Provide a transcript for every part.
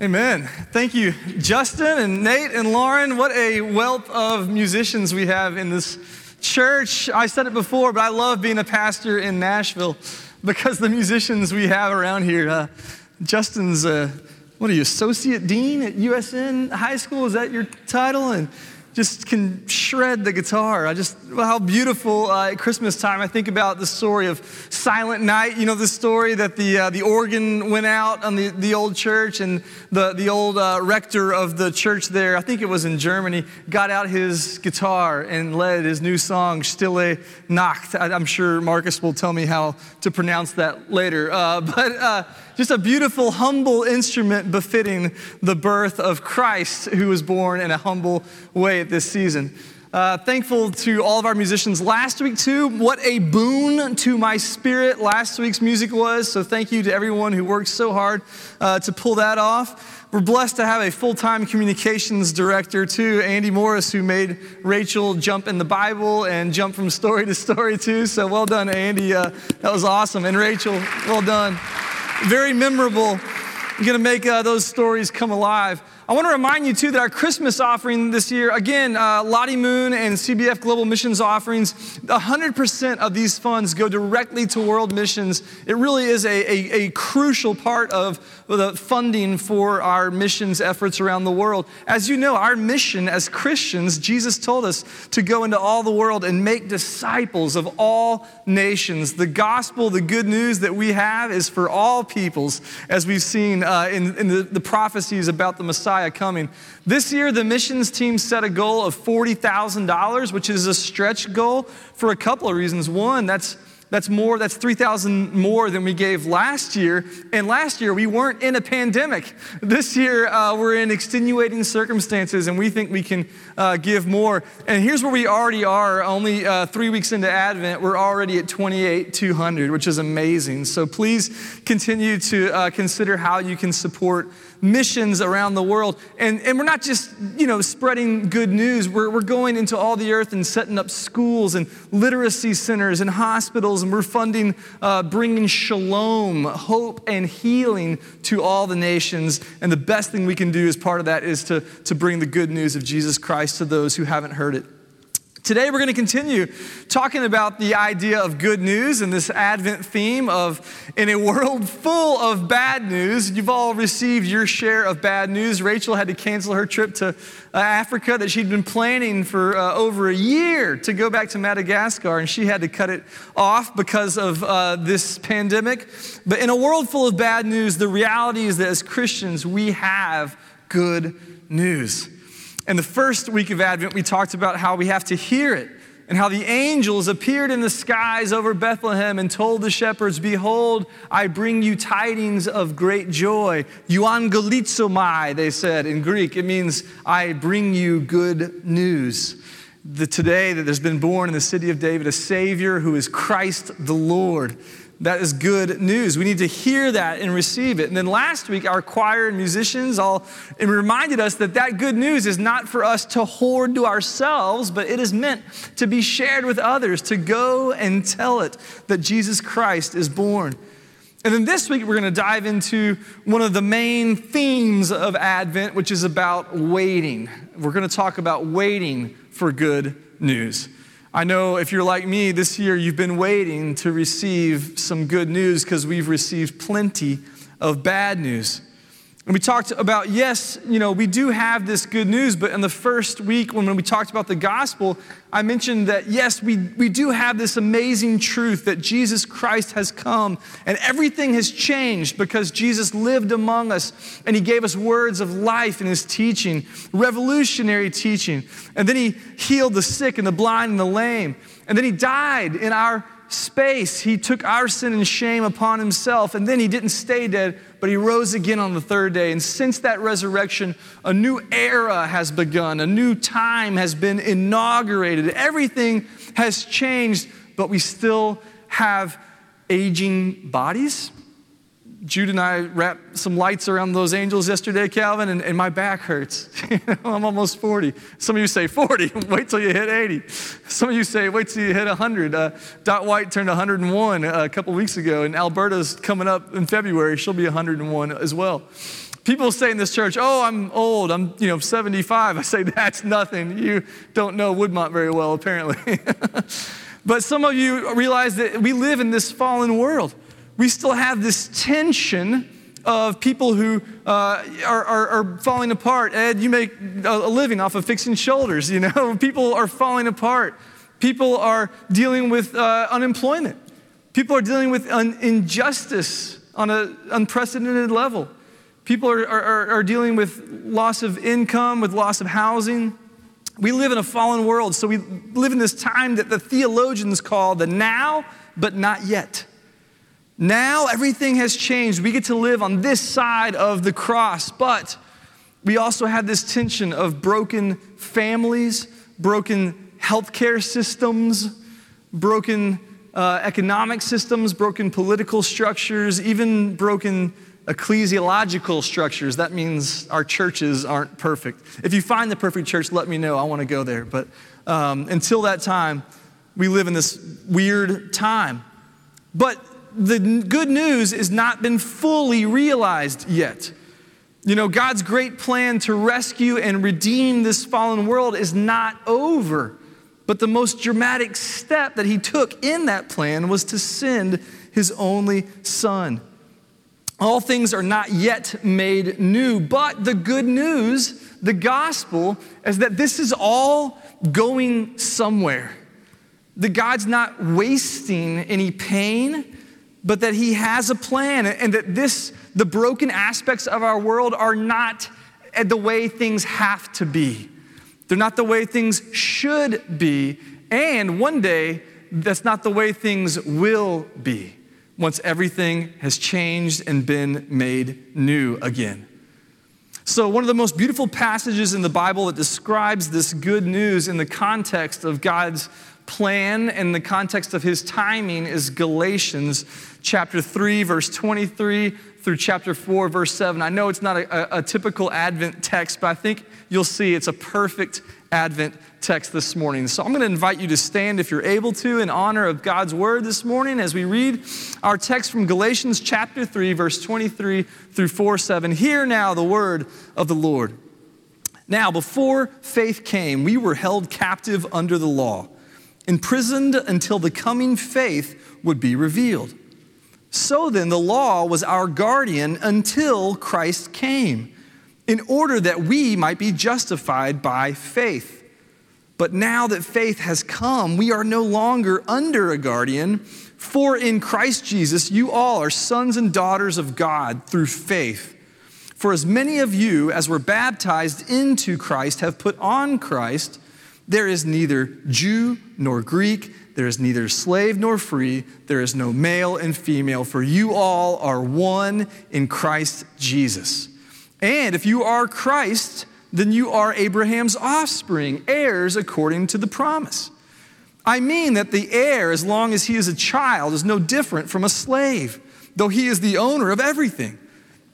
Amen. Thank you, Justin and Nate and Lauren. What a wealth of musicians we have in this church. I said it before, but I love being a pastor in Nashville because the musicians we have around here. Uh, Justin's, uh, what are you, associate dean at USN High School? Is that your title? And just can shred the guitar. I just, well, how beautiful uh, at Christmas time. I think about the story of Silent Night. You know, the story that the, uh, the organ went out on the, the old church and the, the old uh, rector of the church there, I think it was in Germany, got out his guitar and led his new song, Stille Nacht. I, am sure Marcus will tell me how to pronounce that later. Uh, but uh, just a beautiful, humble instrument befitting the birth of Christ, who was born in a humble way at this season. Uh, thankful to all of our musicians last week, too. What a boon to my spirit last week's music was. So, thank you to everyone who worked so hard uh, to pull that off. We're blessed to have a full time communications director, too, Andy Morris, who made Rachel jump in the Bible and jump from story to story, too. So, well done, Andy. Uh, that was awesome. And Rachel, well done very memorable. I'm going to make uh, those stories come alive. I want to remind you, too, that our Christmas offering this year, again, uh, Lottie Moon and CBF Global Missions offerings, 100% of these funds go directly to world missions. It really is a, a, a crucial part of the funding for our missions efforts around the world. As you know, our mission as Christians, Jesus told us to go into all the world and make disciples of all nations. The gospel, the good news that we have is for all peoples, as we've seen uh, in, in the, the prophecies about the Messiah Messiah coming. This year, the missions team set a goal of $40,000, which is a stretch goal for a couple of reasons. One, that's that's more, that's 3,000 more than we gave last year. And last year, we weren't in a pandemic. This year, uh, we're in extenuating circumstances, and we think we can uh, give more. And here's where we already are. Only uh, three weeks into Advent, we're already at 28,200, which is amazing. So please continue to uh, consider how you can support missions around the world. And, and we're not just, you know, spreading good news. We're, we're going into all the earth and setting up schools and literacy centers and hospitals. And we're funding uh, bringing shalom, hope, and healing to all the nations. And the best thing we can do as part of that is to, to bring the good news of Jesus Christ to those who haven't heard it. Today, we're going to continue talking about the idea of good news and this Advent theme of in a world full of bad news. You've all received your share of bad news. Rachel had to cancel her trip to uh, Africa that she'd been planning for uh, over a year to go back to Madagascar, and she had to cut it off because of uh, this pandemic. But in a world full of bad news, the reality is that as Christians, we have good news. In the first week of Advent, we talked about how we have to hear it and how the angels appeared in the skies over Bethlehem and told the shepherds, Behold, I bring you tidings of great joy. Euangelizomai, they said in Greek. It means, I bring you good news. The, today, that there's been born in the city of David a Savior who is Christ the Lord. That is good news. We need to hear that and receive it. And then last week, our choir and musicians all reminded us that that good news is not for us to hoard to ourselves, but it is meant to be shared with others, to go and tell it that Jesus Christ is born. And then this week, we're going to dive into one of the main themes of Advent, which is about waiting. We're going to talk about waiting for good news. I know if you're like me this year, you've been waiting to receive some good news because we've received plenty of bad news. And we talked about, yes, you know, we do have this good news, but in the first week when, when we talked about the gospel, I mentioned that, yes, we, we do have this amazing truth that Jesus Christ has come and everything has changed because Jesus lived among us and he gave us words of life in his teaching, revolutionary teaching. And then he healed the sick and the blind and the lame. And then he died in our space. He took our sin and shame upon himself, and then he didn't stay dead, but he rose again on the third day. And since that resurrection, a new era has begun, a new time has been inaugurated. Everything has changed, but we still have aging bodies. Jude and I wrapped some lights around those angels yesterday, Calvin, and, and my back hurts. I'm almost 40. Some of you say 40, wait till you hit 80. Some of you say wait till you hit 100. Uh, Dot White turned 101 a couple weeks ago, and Alberta's coming up in February. She'll be 101 as well. People say in this church, oh, I'm old, I'm, you know, 75. I say, that's nothing. You don't know Woodmont very well, apparently. but some of you realize that we live in this fallen world. We still have this tension of people who uh, are, are, are, falling apart. Ed, you make a living off of fixing shoulders, you know? People are falling apart. People are dealing with uh, unemployment. People are dealing with injustice on an unprecedented level. People are, are, are dealing with loss of income, with loss of housing. We live in a fallen world, so we live in this time that the theologians call the now, but not yet. Now everything has changed. We get to live on this side of the cross, but we also have this tension of broken families, broken healthcare systems, broken uh, economic systems, broken political structures, even broken ecclesiological structures. That means our churches aren't perfect. If you find the perfect church, let me know. I want to go there. But um, until that time, we live in this weird time. But the good news has not been fully realized yet. You know, God's great plan to rescue and redeem this fallen world is not over. But the most dramatic step that he took in that plan was to send his only son. All things are not yet made new, but the good news, the gospel, is that this is all going somewhere. That God's not wasting any pain, but that He has a plan, and that this, the broken aspects of our world, are not the way things have to be. They're not the way things should be, and one day, that's not the way things will be once everything has changed and been made new again. So, one of the most beautiful passages in the Bible that describes this good news in the context of God's plan and the context of his timing is Galatians chapter 3, verse 23 through chapter 4, verse 7. I know it's not a, a, a typical Advent text, but I think you'll see it's a perfect Advent text this morning. So I'm going to invite you to stand if you're able to in honor of God's word this morning as we read our text from Galatians chapter 3, verse 23 through 4 7. Hear now the word of the Lord. Now, before faith came, we were held captive under the law, imprisoned until the coming faith would be revealed. So then, the law was our guardian until Christ came in order that we might be justified by faith. But now that faith has come, we are no longer under a guardian, for in Christ Jesus you all are sons and daughters of God through faith. For as many of you as were baptized into Christ have put on Christ, there is neither Jew nor Greek, there is neither slave nor free, there is no male and female, for you all are one in Christ Jesus. And if you are Christ, then you are Abraham's offspring, heirs according to the promise. I mean that the heir, as long as he is a child, is no different from a slave, though he is the owner of everything.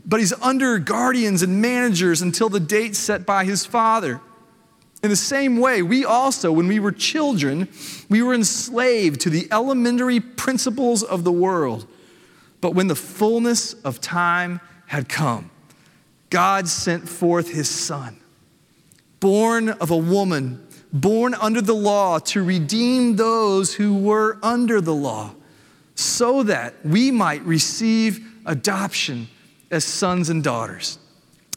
But he's under guardians and managers until the date set by his father. In the same way, we also, when we were children, we were enslaved to the elementary principles of the world. But when the fullness of time had come, God sent forth his son, born of a woman, born under the law, to redeem those who were under the law, so that we might receive adoption as sons and daughters.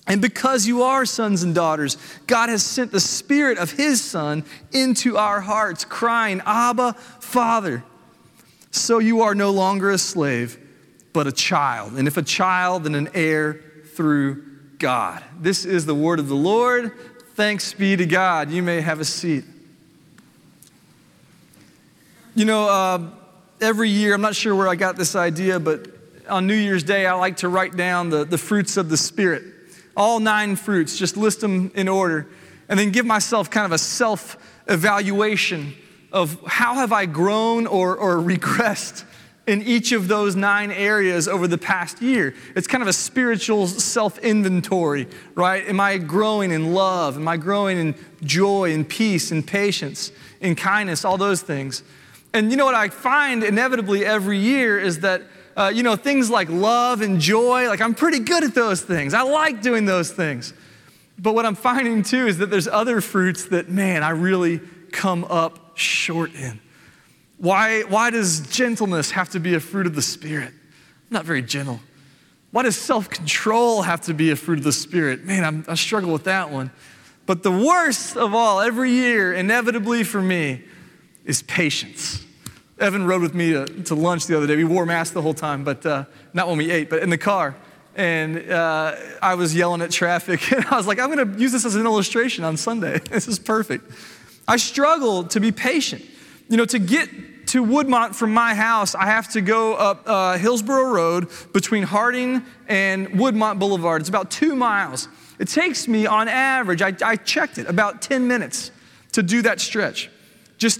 And because you are sons and daughters, God has sent the Spirit of His Son into our hearts, crying, Abba, Father. So you are no longer a slave, but a child. And if a child, then an heir through God. This is the word of the Lord. Thanks be to God. You may have a seat. You know, uh, every year, I'm not sure where I got this idea, but on New Year's Day, I like to write down the, the fruits of the Spirit. All nine fruits, just list them in order, and then give myself kind of a self evaluation of how have I grown or, or regressed in each of those nine areas over the past year. It's kind of a spiritual self inventory, right? Am I growing in love? Am I growing in joy and peace and patience and kindness? All those things. And you know what I find inevitably every year is that Uh, you know, things like love and joy, like I'm pretty good at those things. I like doing those things. But what I'm finding too is that there's other fruits that, man, I really come up short in. Why, why does gentleness have to be a fruit of the Spirit? I'm not very gentle. Why does self control have to be a fruit of the Spirit? Man, I'm, I struggle with that one. But the worst of all, every year, inevitably for me, is patience. Evan rode with me to, to lunch the other day. We wore masks the whole time, but uh, not when we ate, but in the car. And uh, I was yelling at traffic, and I was like, I'm going to use this as an illustration on Sunday. this is perfect. I struggle to be patient. You know, to get to Woodmont from my house, I have to go up uh, Hillsboro Road between Harding and Woodmont Boulevard. It's about two miles. It takes me, on average, I, I checked it, about 10 minutes to do that stretch. Just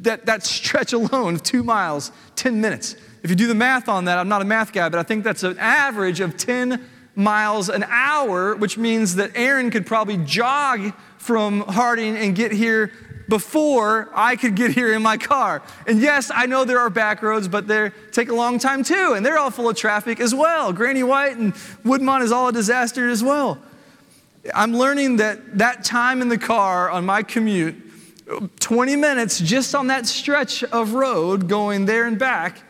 that, that stretch alone, of two miles, 10 minutes. If you do the math on that, I'm not a math guy, but I think that's an average of 10 miles an hour, which means that Aaron could probably jog from Harding and get here before I could get here in my car. And yes, I know there are back roads, but they take a long time too, and they're all full of traffic as well. Granny White and Woodmont is all a disaster as well. I'm learning that that time in the car on my commute, 20 minutes just on that stretch of road going there and back,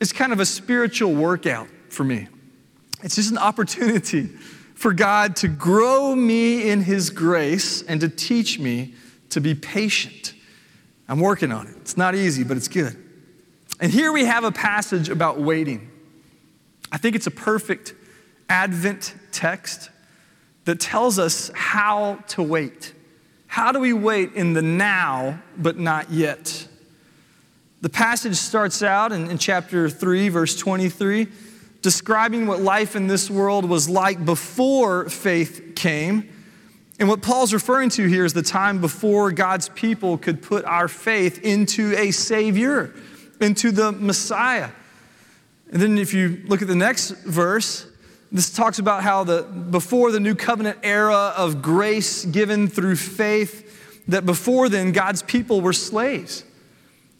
is kind of a spiritual workout for me. It's just an opportunity for God to grow me in His grace and to teach me to be patient. I'm working on it. It's not easy, but it's good. And here we have a passage about waiting. I think it's a perfect Advent text that tells us how to wait. How do we wait in the now, but not yet? The passage starts out in, in, chapter 3, verse 23, describing what life in this world was like before faith came. And what Paul's referring to here is the time before God's people could put our faith into a Savior, into the Messiah. And then if you look at the next verse, this talks about how the before the new covenant era of grace given through faith, that before then God's people were slaves.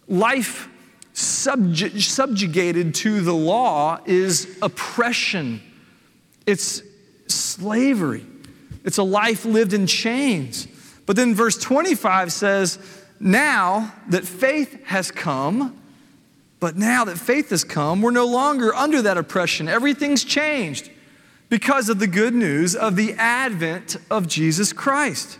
Life subju- subjugated to the law is oppression. It's slavery. It's a life lived in chains. But then verse 25 says, Now that faith has come, but now that faith has come, we're no longer under that oppression. Everything's changed because of the good news of the advent of Jesus Christ.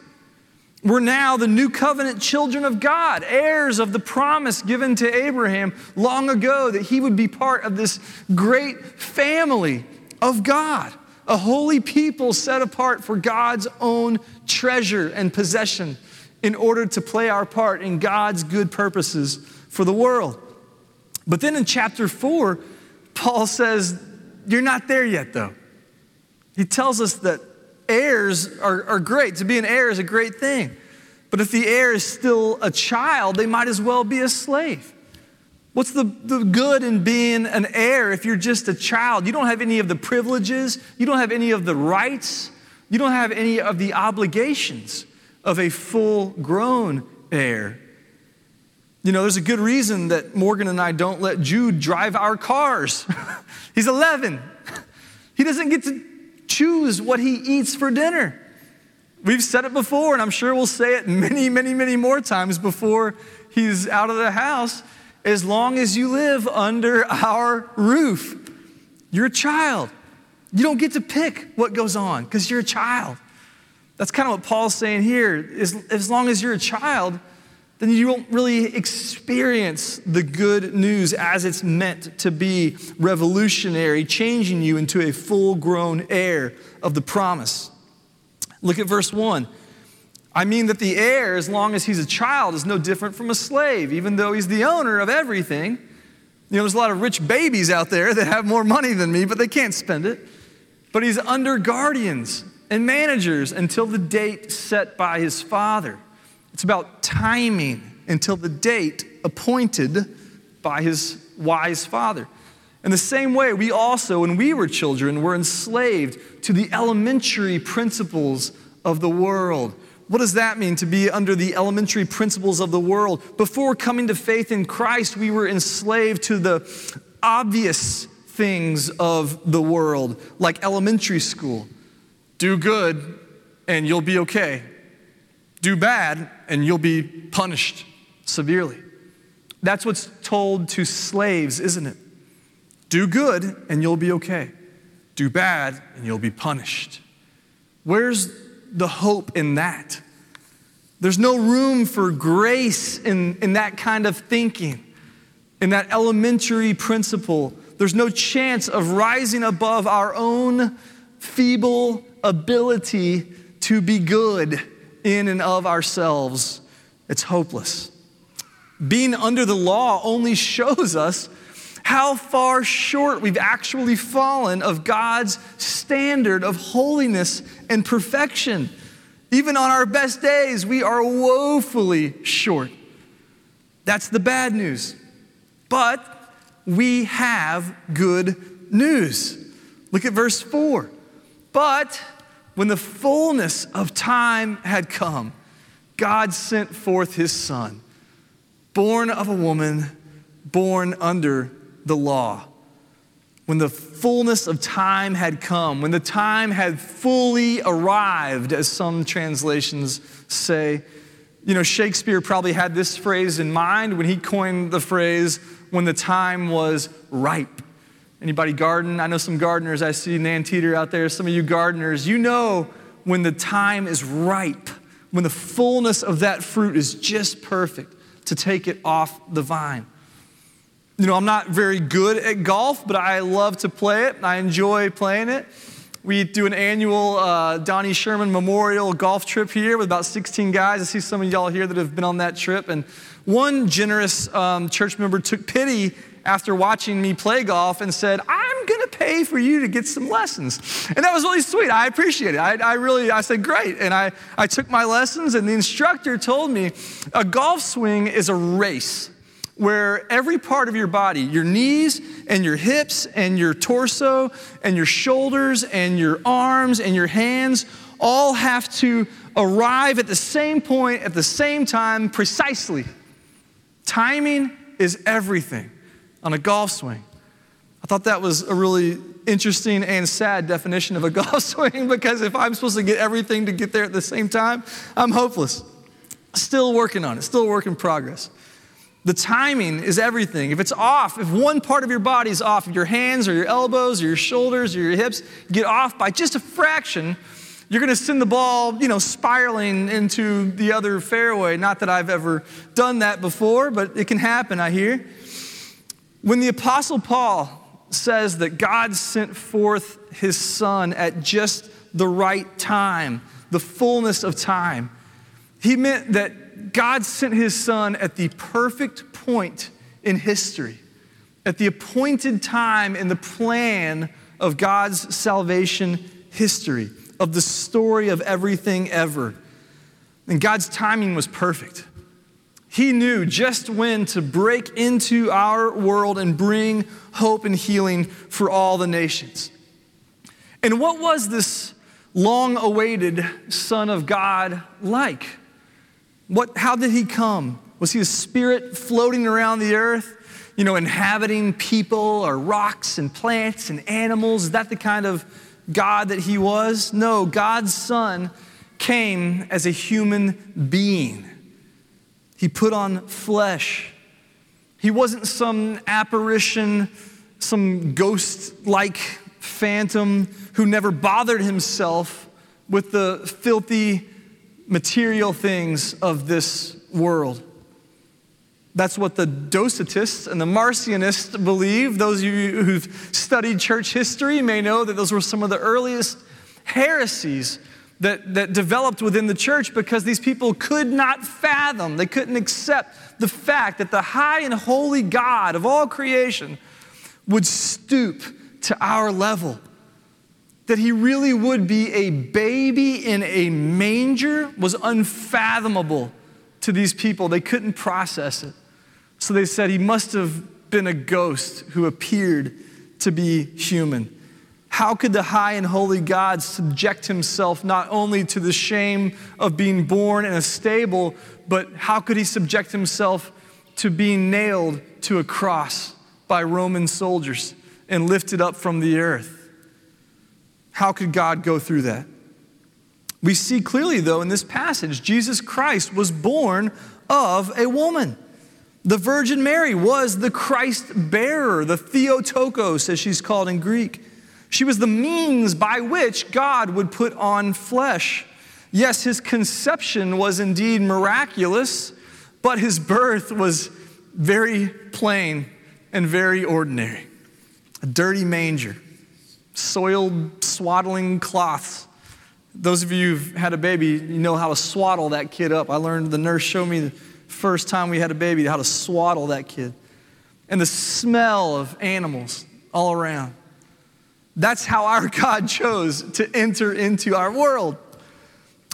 We're now the new covenant children of God, heirs of the promise given to Abraham long ago that he would be part of this great family of God, a holy people set apart for God's own treasure and possession in order to play our part in God's good purposes for the world. But then in chapter 4, Paul says, You're not there yet, though. He tells us that heirs are, are great. To be an heir is a great thing. But if the heir is still a child, they might as well be a slave. What's the, the good in being an heir if you're just a child? You don't have any of the privileges, you don't have any of the rights, you don't have any of the obligations of a full grown heir. You know, there's a good reason that Morgan and I don't let Jude drive our cars. He's 11. He doesn't get to choose what he eats for dinner. We've said it before, and I'm sure we'll say it many, many, many more times before he's out of the house. As long as you live under our roof, you're a child. You don't get to pick what goes on because you're a child. That's kind of what Paul's saying here. As, as long as you're a child, then you won't really experience the good news as it's meant to be revolutionary, changing you into a full grown heir of the promise. Look at verse 1. I mean that the heir, as long as he's a child, is no different from a slave, even though he's the owner of everything. You know, there's a lot of rich babies out there that have more money than me, but they can't spend it. But he's under guardians and managers until the date set by his father. It's about timing until the date appointed by his wise father. In the same way, we also, when we were children, were enslaved to the elementary principles of the world. What does that mean to be under the elementary principles of the world? Before coming to faith in Christ, we were enslaved to the obvious things of the world, like elementary school. Do good and you'll be okay. Do bad and you'll be punished severely. That's what's told to slaves, isn't it? Do good and you'll be okay. Do bad and you'll be punished. Where's the hope in that? There's no room for grace in, in that kind of thinking, in that elementary principle. There's no chance of rising above our own feeble ability to be good in and of ourselves. It's hopeless. Being under the law only shows us how far short we've actually fallen of God's standard of holiness and perfection. Even on our best days, we are woefully short. That's the bad news. But we have good news. Look at verse 4. But when the fullness of time had come, God sent forth his son, born of a woman, born under the law when the fullness of time had come, when the time had fully arrived, as some translations say. You know, Shakespeare probably had this phrase in mind when he coined the phrase, when the time was ripe. Anybody garden? I know some gardeners. I see Nan Teeter out there. Some of you gardeners, you know when the time is ripe, when the fullness of that fruit is just perfect to take it off the vine. You know, I'm not very good at golf, but I love to play it. I enjoy playing it. We do an annual uh, Donnie Sherman Memorial golf trip here with about 16 guys. I see some of y'all here that have been on that trip. And one generous um, church member took pity after watching me play golf and said, I'm going to pay for you to get some lessons. And that was really sweet. I appreciate it. I, I, really, I said, great. And I, I took my lessons, and the instructor told me a golf swing is a race where every part of your body, your knees and your hips and your torso and your shoulders and your arms and your hands all have to arrive at the same point at the same time precisely. Timing is everything on a golf swing. I thought that was a really interesting and sad definition of a golf swing because if I'm supposed to get everything to get there at the same time, I'm hopeless. Still working on it, still work in progress. The timing is everything. If it's off, if one part of your body is off, if your hands or your elbows or your shoulders or your hips get off by just a fraction, you're going to send the ball, you know, spiraling into the other fairway. Not that I've ever done that before, but it can happen, I hear. When the Apostle Paul says that God sent forth his son at just the right time, the fullness of time, he meant that God sent his son at the perfect point in history, at the appointed time in the plan of God's salvation history, of the story of everything ever. And God's timing was perfect. He knew just when to break into our world and bring hope and healing for all the nations. And what was this long awaited Son of God like? What, how did he come? Was he a spirit floating around the earth, you know, inhabiting people or rocks and plants and animals? Is that the kind of God that he was? No, God's Son came as a human being. He put on flesh. He wasn't some apparition, some ghost like phantom who never bothered himself with the filthy material things of this world. That's what the Docetists and the Marcionists believe. Those of you who've studied church history may know that those were some of the earliest heresies that, that developed within the church because these people could not fathom, they couldn't accept the fact that the high and holy God of all creation would stoop to our level that he really would be a baby in a manger was unfathomable to these people. They couldn't process it. So they said he must have been a ghost who appeared to be human. How could the high and holy God subject himself not only to the shame of being born in a stable, but how could he subject himself to being nailed to a cross by Roman soldiers? and lifted up from the earth. How could God go through that? We see clearly, though, in this passage, Jesus Christ was born of a woman. The Virgin Mary was the Christ bearer, the Theotokos, as she's called in Greek. She was the means by which God would put on flesh. Yes, his conception was indeed miraculous, but his birth was very plain and very ordinary. A dirty manger, soiled swaddling cloths. Those of you who've had a baby, you know how to swaddle that kid up. I learned, the nurse showed me the first time we had a baby how to swaddle that kid. And the smell of animals all around. That's how our God chose to enter into our world.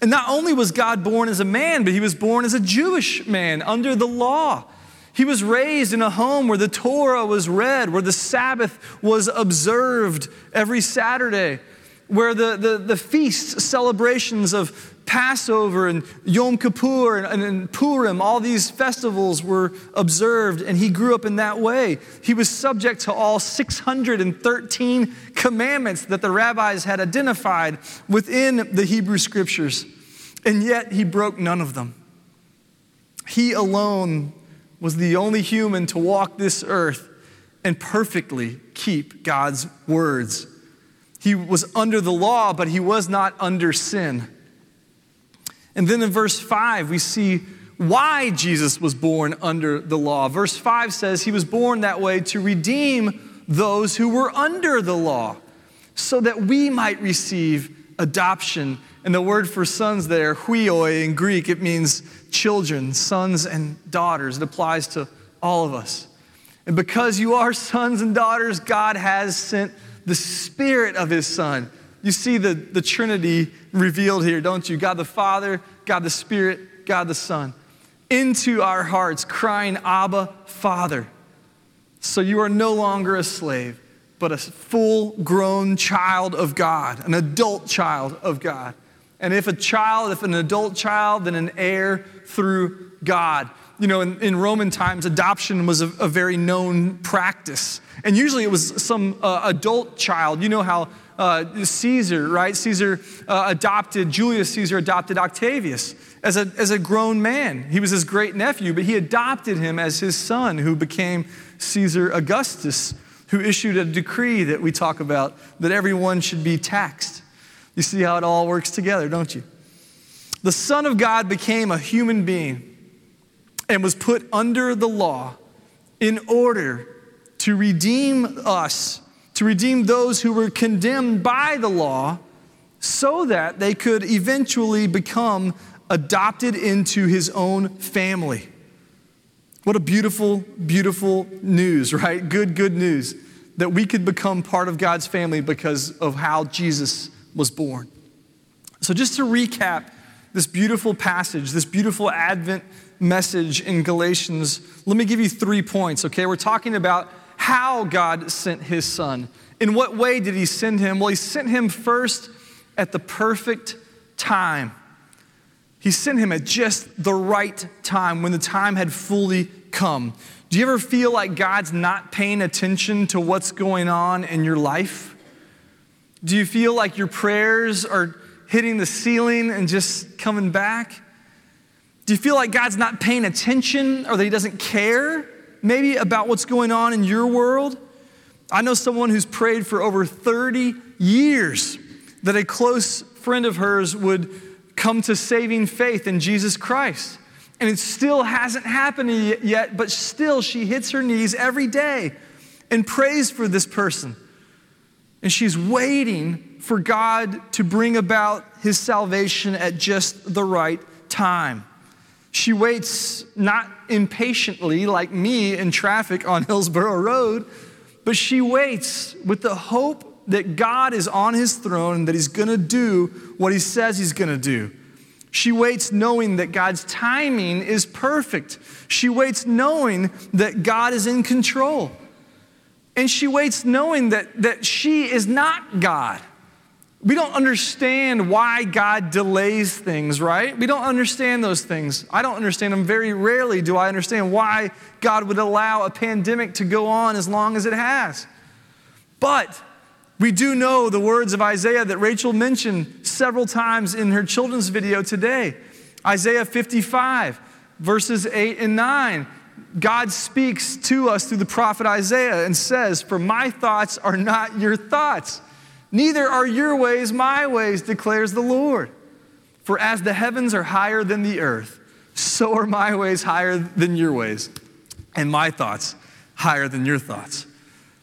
And not only was God born as a man, but he was born as a Jewish man under the law. He was raised in a home where the Torah was read, where the Sabbath was observed every Saturday, where the, the, the feast celebrations of Passover and Yom Kippur and, and, Purim, all these festivals were observed, and he grew up in that way. He was subject to all 613 commandments that the rabbis had identified within the Hebrew scriptures, and yet he broke none of them. He alone was the only human to walk this earth and perfectly keep God's words. He was under the law, but he was not under sin. And then in verse 5, we see why Jesus was born under the law. Verse 5 says he was born that way to redeem those who were under the law, so that we might receive adoption. And the word for sons there, huioi in Greek, it means children, sons and daughters. It applies to all of us. And because you are sons and daughters, God has sent the Spirit of His Son you see the, the Trinity revealed here, don't you? God the Father, God the Spirit, God the Son. Into our hearts, crying, Abba, Father. So you are no longer a slave, but a full grown child of God, an adult child of God. And if a child, if an adult child, then an heir through God. You know, in, in Roman times, adoption was a, a, very known practice. And usually it was some uh, adult child. You know how uh, Caesar, right? Caesar uh, adopted, Julius Caesar adopted Octavius as a, as a grown man. He was his great nephew, but he adopted him as his son, who became Caesar Augustus, who issued a decree that we talk about that everyone should be taxed. You see how it all works together, don't you? The Son of God became a human being and was put under the law in order to redeem us to redeem those who were condemned by the law so that they could eventually become adopted into his own family. What a beautiful, beautiful news, right? Good, good news that we could become part of God's family because of how Jesus was born. So, just to recap this beautiful passage, this beautiful Advent message in Galatians, let me give you three points, okay? We're talking about how God sent his son. In what way did he send him? Well, he sent him first at the perfect time. He sent him at just the right time when the time had fully come. Do you ever feel like God's not paying attention to what's going on in your life? Do you feel like your prayers are hitting the ceiling and just coming back? Do you feel like God's not paying attention or that He doesn't care? Maybe about what's going on in your world. I know someone who's prayed for over 30 years that a close friend of hers would come to saving faith in Jesus Christ. And it still hasn't happened yet, but still she hits her knees every day and prays for this person. And she's waiting for God to bring about his salvation at just the right time. She waits not impatiently like me in traffic on Hillsboro Road, but she waits with the hope that God is on his throne and that he's going to do what he says he's going to do. She waits knowing that God's timing is perfect. She waits knowing that God is in control. And she waits knowing that, that she is not God. We don't understand why God delays things, right? We don't understand those things. I don't understand them. Very rarely do I understand why God would allow a pandemic to go on as long as it has. But we do know the words of Isaiah that Rachel mentioned several times in her children's video today. Isaiah 55, verses 8 and 9. God speaks to us through the prophet Isaiah and says, For my thoughts are not your thoughts, neither are your ways my ways, declares the Lord. For as the heavens are higher than the earth, so are my ways higher than your ways, and my thoughts higher than your thoughts.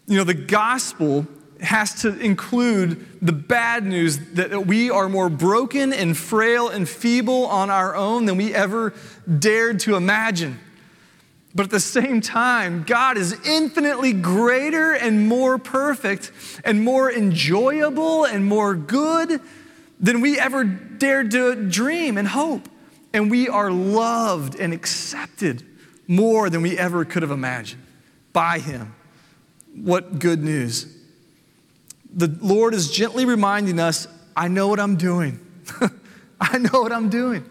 You know, the gospel has to include the bad news that we are more broken and frail and feeble on our own than we ever dared to imagine. But at the same time, God is infinitely greater and more perfect and more enjoyable and more good than we ever dared to dream and hope. And we are loved and accepted more than we ever could have imagined by Him. What good news! The Lord is gently reminding us I know what I'm doing. I know what I'm doing.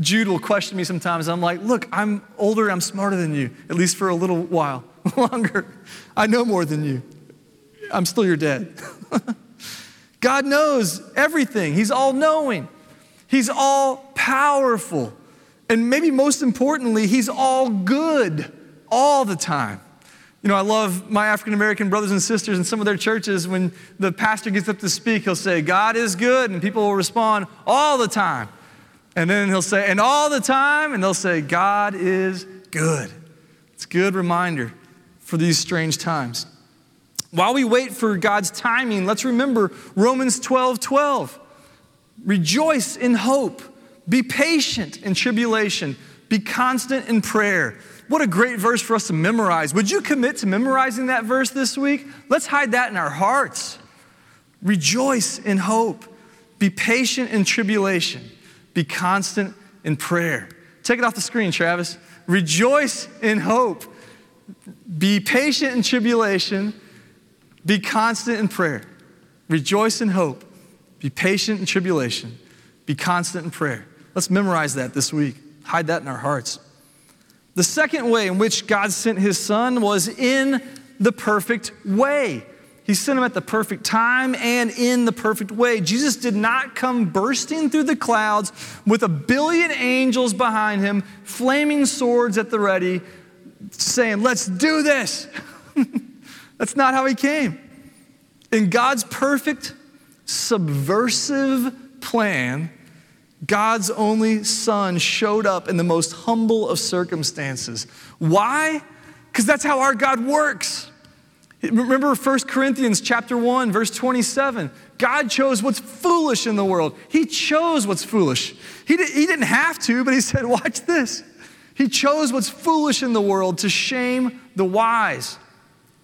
Jude will question me sometimes. I'm like, look, I'm older, I'm smarter than you, at least for a little while longer. I know more than you. I'm still your dad. God knows everything, He's all knowing, He's all powerful. And maybe most importantly, He's all good all the time. You know, I love my African American brothers and sisters in some of their churches. When the pastor gets up to speak, he'll say, God is good, and people will respond all the time. And then he'll say, and all the time, and they'll say, God is good. It's a good reminder for these strange times. While we wait for God's timing, let's remember Romans 12 12. Rejoice in hope, be patient in tribulation, be constant in prayer. What a great verse for us to memorize. Would you commit to memorizing that verse this week? Let's hide that in our hearts. Rejoice in hope, be patient in tribulation be constant in prayer. Take it off the screen, Travis. Rejoice in hope. Be patient in tribulation. Be constant in prayer. Rejoice in hope. Be patient in tribulation. Be constant in prayer. Let's memorize that this week. Hide that in our hearts. The second way in which God sent his son was in the perfect way. He sent him at the perfect time and in the perfect way. Jesus did not come bursting through the clouds with a billion angels behind him, flaming swords at the ready, saying, Let's do this. That's not how he came. In God's perfect, subversive plan, God's only son showed up in the most humble of circumstances. Why? Because that's how our God works. Remember 1 Corinthians chapter 1 verse 27. God chose what's foolish in the world. He chose what's foolish. He, did, he didn't have to, but he said, watch this. He chose what's foolish in the world to shame the wise.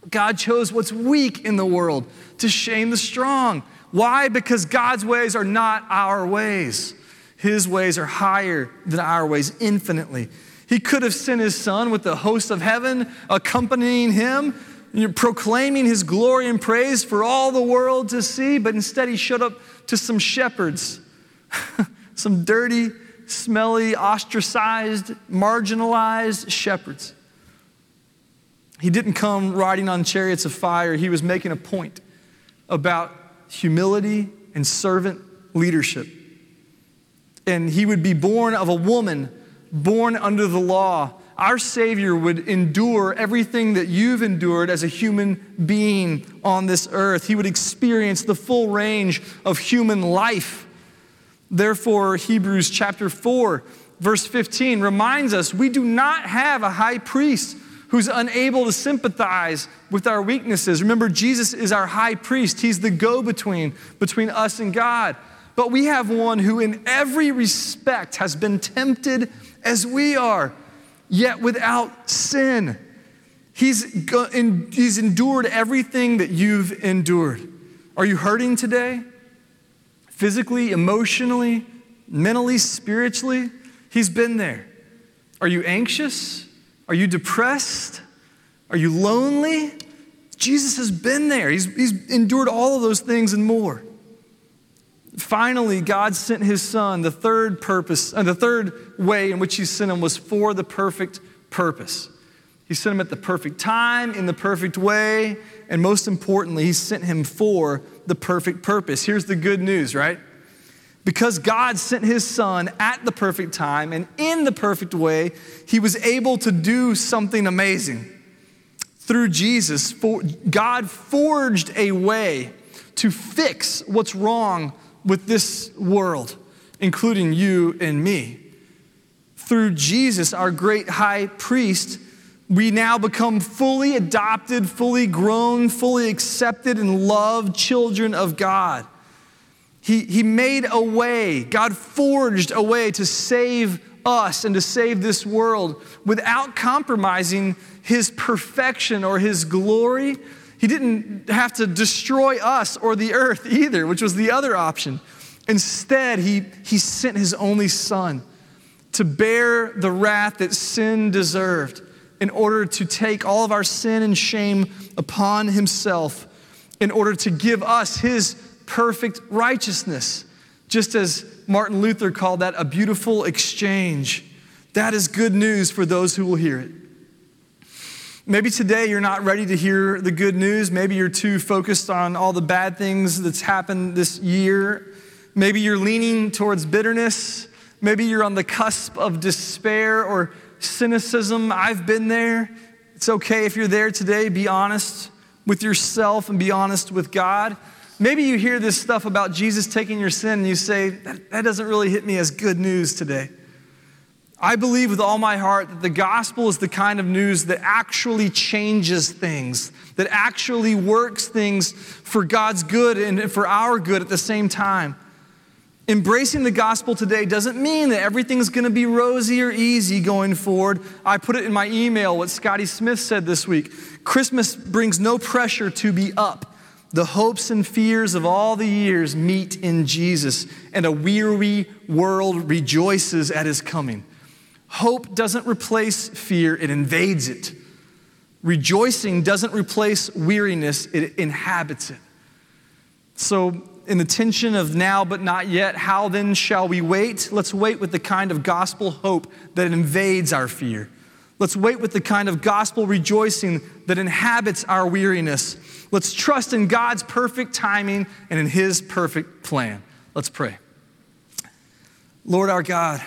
God chose what's weak in the world to shame the strong. Why? Because God's ways are not our ways. His ways are higher than our ways infinitely. He could have sent his son with the host of heaven accompanying him you're proclaiming his glory and praise for all the world to see, but instead he showed up to some shepherds, some dirty, smelly, ostracized, marginalized shepherds. He didn't come riding on chariots of fire, he was making a point about humility and servant leadership. And he would be born of a woman born under the law our Savior would endure everything that you've endured as a human being on this earth. He would experience the full range of human life. Therefore, Hebrews chapter 4, verse 15 reminds us we do not have a high priest who's unable to sympathize with our weaknesses. Remember, Jesus is our high priest, he's the go between between us and God. But we have one who, in every respect, has been tempted as we are yet without sin. He's, he's endured everything that you've endured. Are you hurting today? Physically, emotionally, mentally, spiritually? He's been there. Are you anxious? Are you depressed? Are you lonely? Jesus has been there. He's, he's endured all of those things and more. Finally, God sent his son. The third purpose, uh, the third way in which he sent him was for the perfect purpose. He sent him at the perfect time, in the perfect way, and most importantly, he sent him for the perfect purpose. Here's the good news, right? Because God sent his son at the perfect time and in the perfect way, he was able to do something amazing. Through Jesus, God forged a way to fix what's wrong with this world, including you and me. Through Jesus, our great high priest, we now become fully adopted, fully grown, fully accepted, and loved children of God. He, he made a way, God forged a way to save us and to save this world without compromising his perfection or his glory. He didn't have to destroy us or the earth either, which was the other option. Instead, he, he sent his only son to bear the wrath that sin deserved in order to take all of our sin and shame upon himself, in order to give us his perfect righteousness, just as Martin Luther called that a beautiful exchange. That is good news for those who will hear it. Maybe today you're not ready to hear the good news. Maybe you're too focused on all the bad things that's happened this year. Maybe you're leaning towards bitterness. Maybe you're on the cusp of despair or cynicism. I've been there. It's okay if you're there today. Be honest with yourself and be honest with God. Maybe you hear this stuff about Jesus taking your sin and you say, that, that doesn't really hit me as good news today. I believe with all my heart that the gospel is the kind of news that actually changes things, that actually works things for God's good and for our good at the same time. Embracing the gospel today doesn't mean that everything's going to be rosy or easy going forward. I put it in my email what Scotty Smith said this week. Christmas brings no pressure to be up. The hopes and fears of all the years meet in Jesus, and a weary world rejoices at his coming. Hope doesn't replace fear, it invades it. Rejoicing doesn't replace weariness, it inhabits it. So, in the tension of now but not yet, how then shall we wait? Let's wait with the kind of gospel hope that invades our fear. Let's wait with the kind of gospel rejoicing that inhabits our weariness. Let's trust in God's perfect timing and in His perfect plan. Let's pray. Lord our God,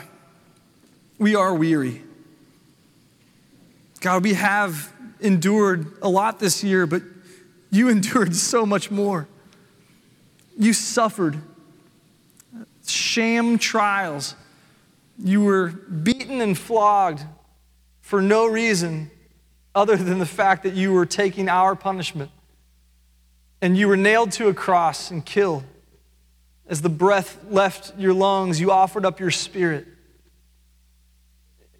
we are weary. God, we have endured a lot this year, but you endured so much more. You suffered sham trials. You were beaten and flogged for no reason other than the fact that you were taking our punishment. And you were nailed to a cross and killed. As the breath left your lungs, you offered up your spirit.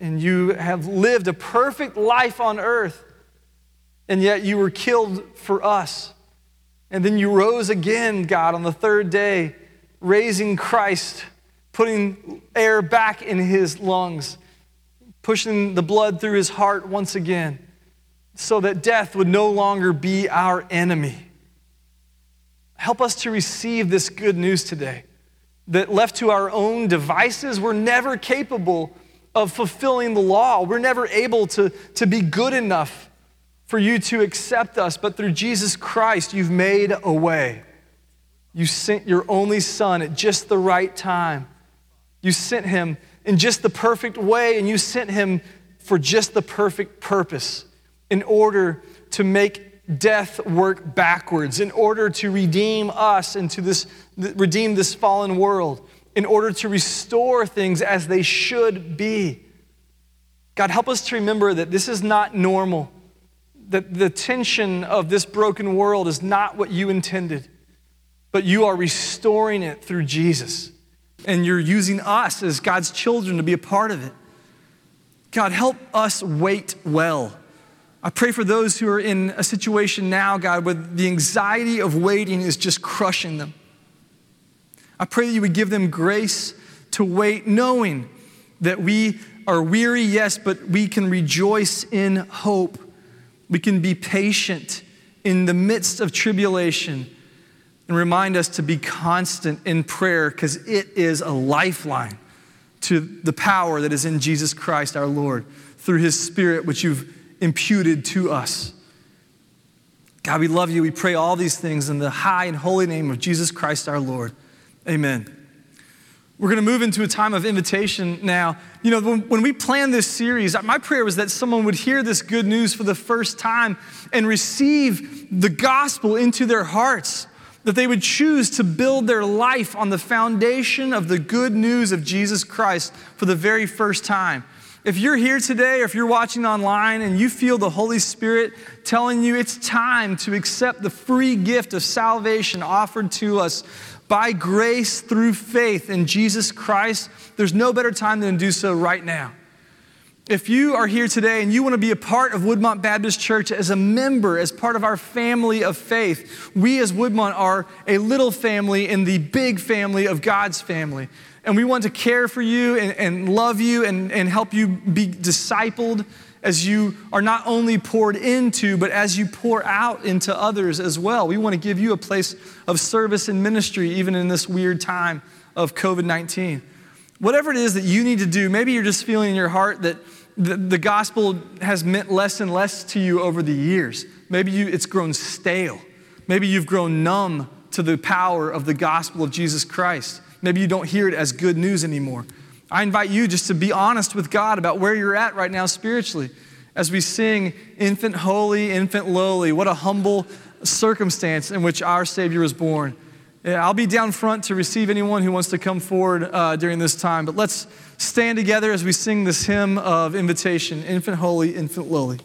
And you have lived a perfect life on earth, and yet you were killed for us. And then you rose again, God, on the third day, raising Christ, putting air back in his lungs, pushing the blood through his heart once again, so that death would no longer be our enemy. Help us to receive this good news today that left to our own devices, we're never capable of fulfilling the law. We're never able to, to be good enough for you to accept us, but through Jesus Christ, you've made a way. You sent your only Son at just the right time. You sent him in just the perfect way, and you sent him for just the perfect purpose in order to make death work backwards, in order to redeem us and to this, redeem this fallen world, in order to restore things as they should be. God, help us to remember that this is not normal that the tension of this broken world is not what you intended, but you are restoring it through Jesus. And you're using us as God's children to be a part of it. God, help us wait well. I pray for those who are in a situation now, God, where the anxiety of waiting is just crushing them. I pray that you would give them grace to wait, knowing that we are weary, yes, but we can rejoice in hope. We can be patient in the midst of tribulation and remind us to be constant in prayer because it is a lifeline to the power that is in Jesus Christ our Lord through his Spirit, which you've imputed to us. God, we love you. We pray all these things in the high and holy name of Jesus Christ our Lord. Amen. We're going to move into a time of invitation now. You know, when, when, we planned this series, my prayer was that someone would hear this good news for the first time and receive the gospel into their hearts, that they would choose to build their life on the foundation of the good news of Jesus Christ for the very first time. If you're here today or if you're watching online and you feel the Holy Spirit telling you it's time to accept the free gift of salvation offered to us by grace through faith in Jesus Christ, there's no better time than to do so right now. If you are here today and you want to be a part of Woodmont Baptist Church as a member, as part of our family of faith, we as Woodmont are a little family in the big family of God's family and we want to care for you and, and love you and, and help you be discipled as you are not only poured into, but as you pour out into others as well. We want to give you a place of service and ministry, even in this weird time of COVID 19. Whatever it is that you need to do, maybe you're just feeling in your heart that the, the gospel has meant less and less to you over the years. Maybe you, it's grown stale. Maybe you've grown numb to the power of the gospel of Jesus Christ. Maybe you don't hear it as good news anymore. I invite you just to be honest with God about where you're at right now spiritually. As we sing, Infant Holy, Infant Lowly, what a humble circumstance in which our Savior was born. I'll be down front to receive anyone who wants to come forward uh, during this time, but let's stand together as we sing this hymn of invitation Infant Holy, Infant Lowly.